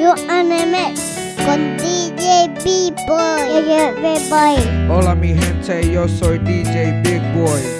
You anime con DJ Big Boy. Big Boy. Hola mi gente, yo soy DJ Big Boy.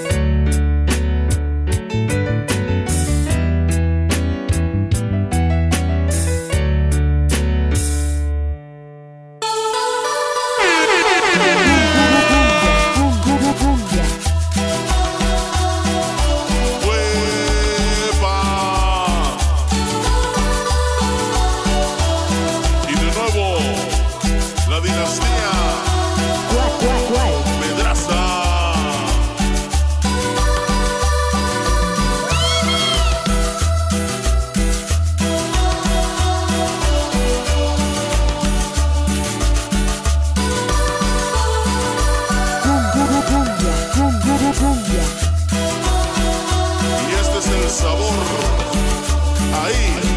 sabor. Ahí.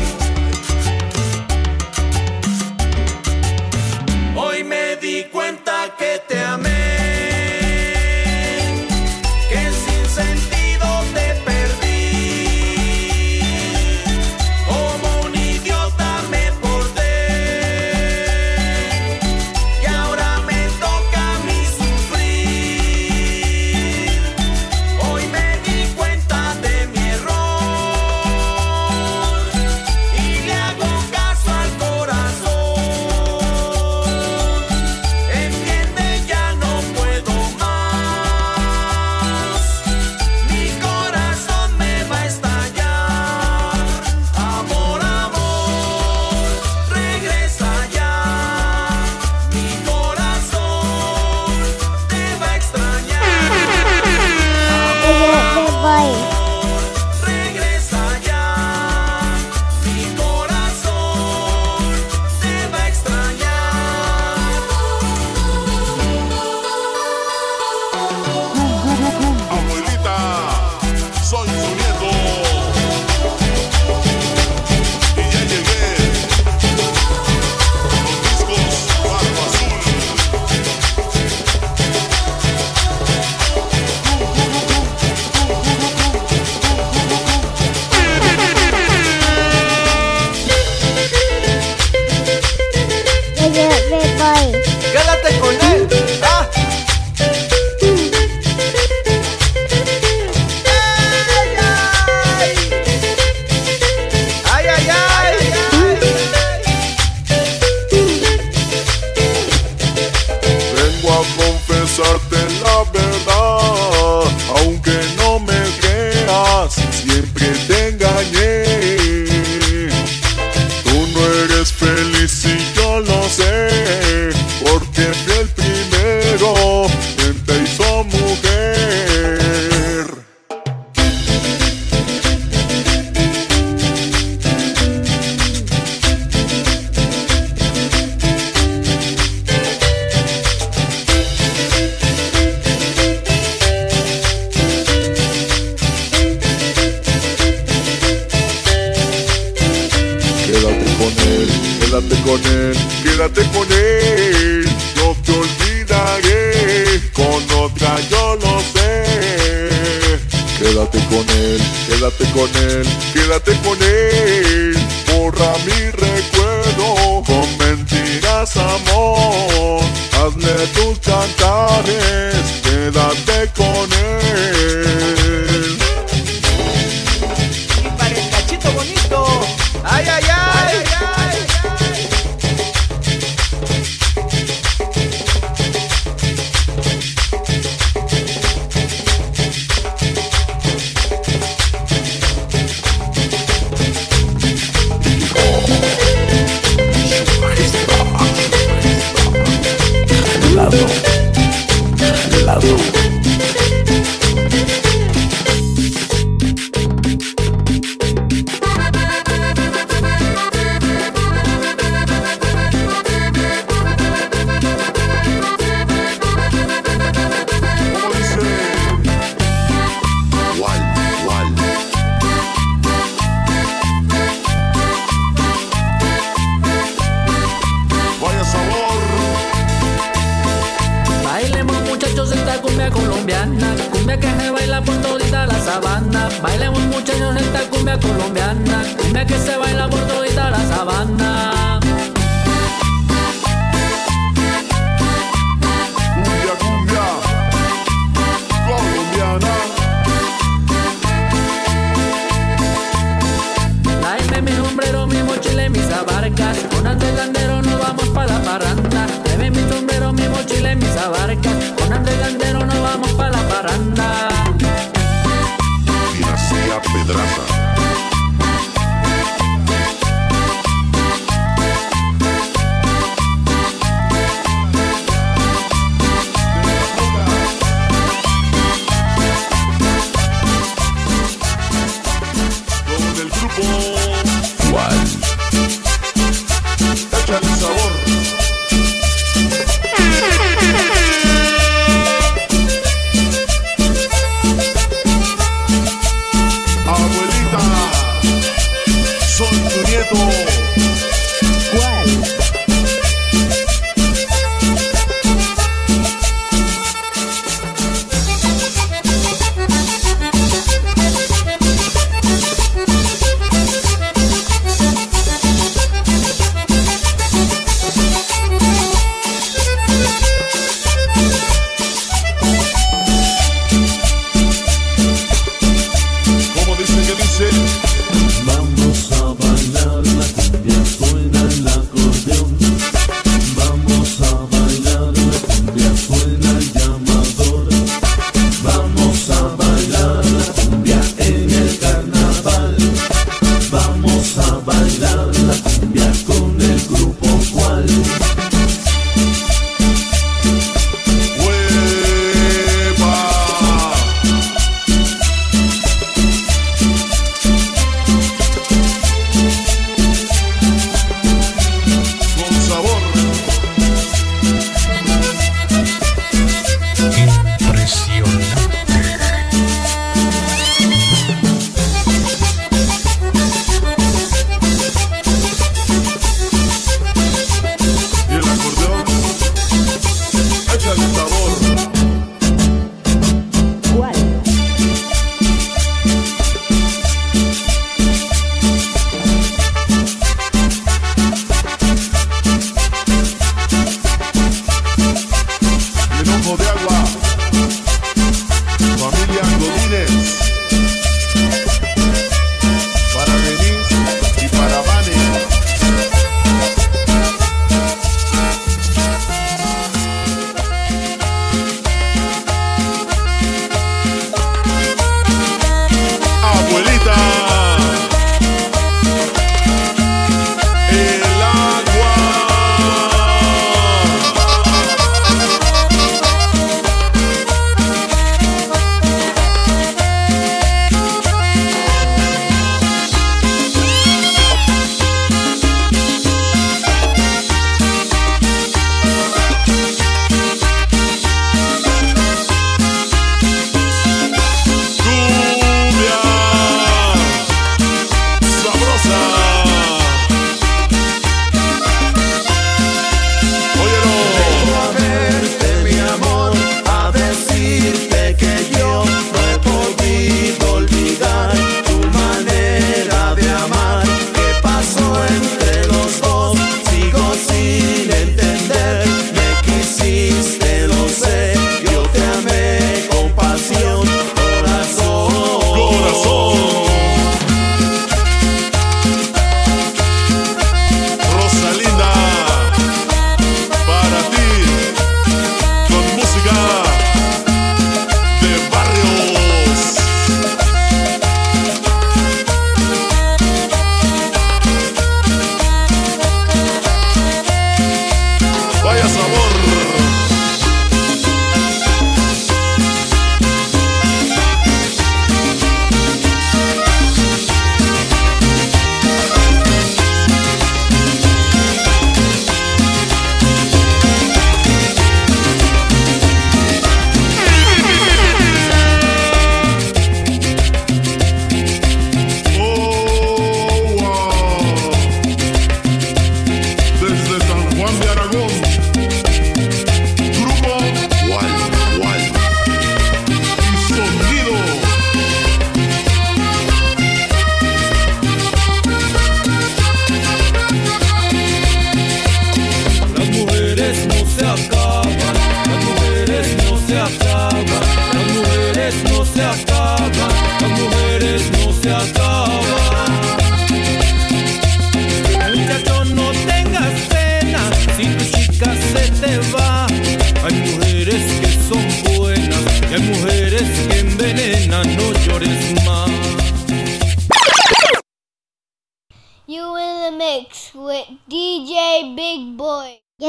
Quédate con él, quédate con él. Cumbia colombiana, cumbia que se baila You in vou ver agora.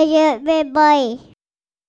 Pleasure, bye bye.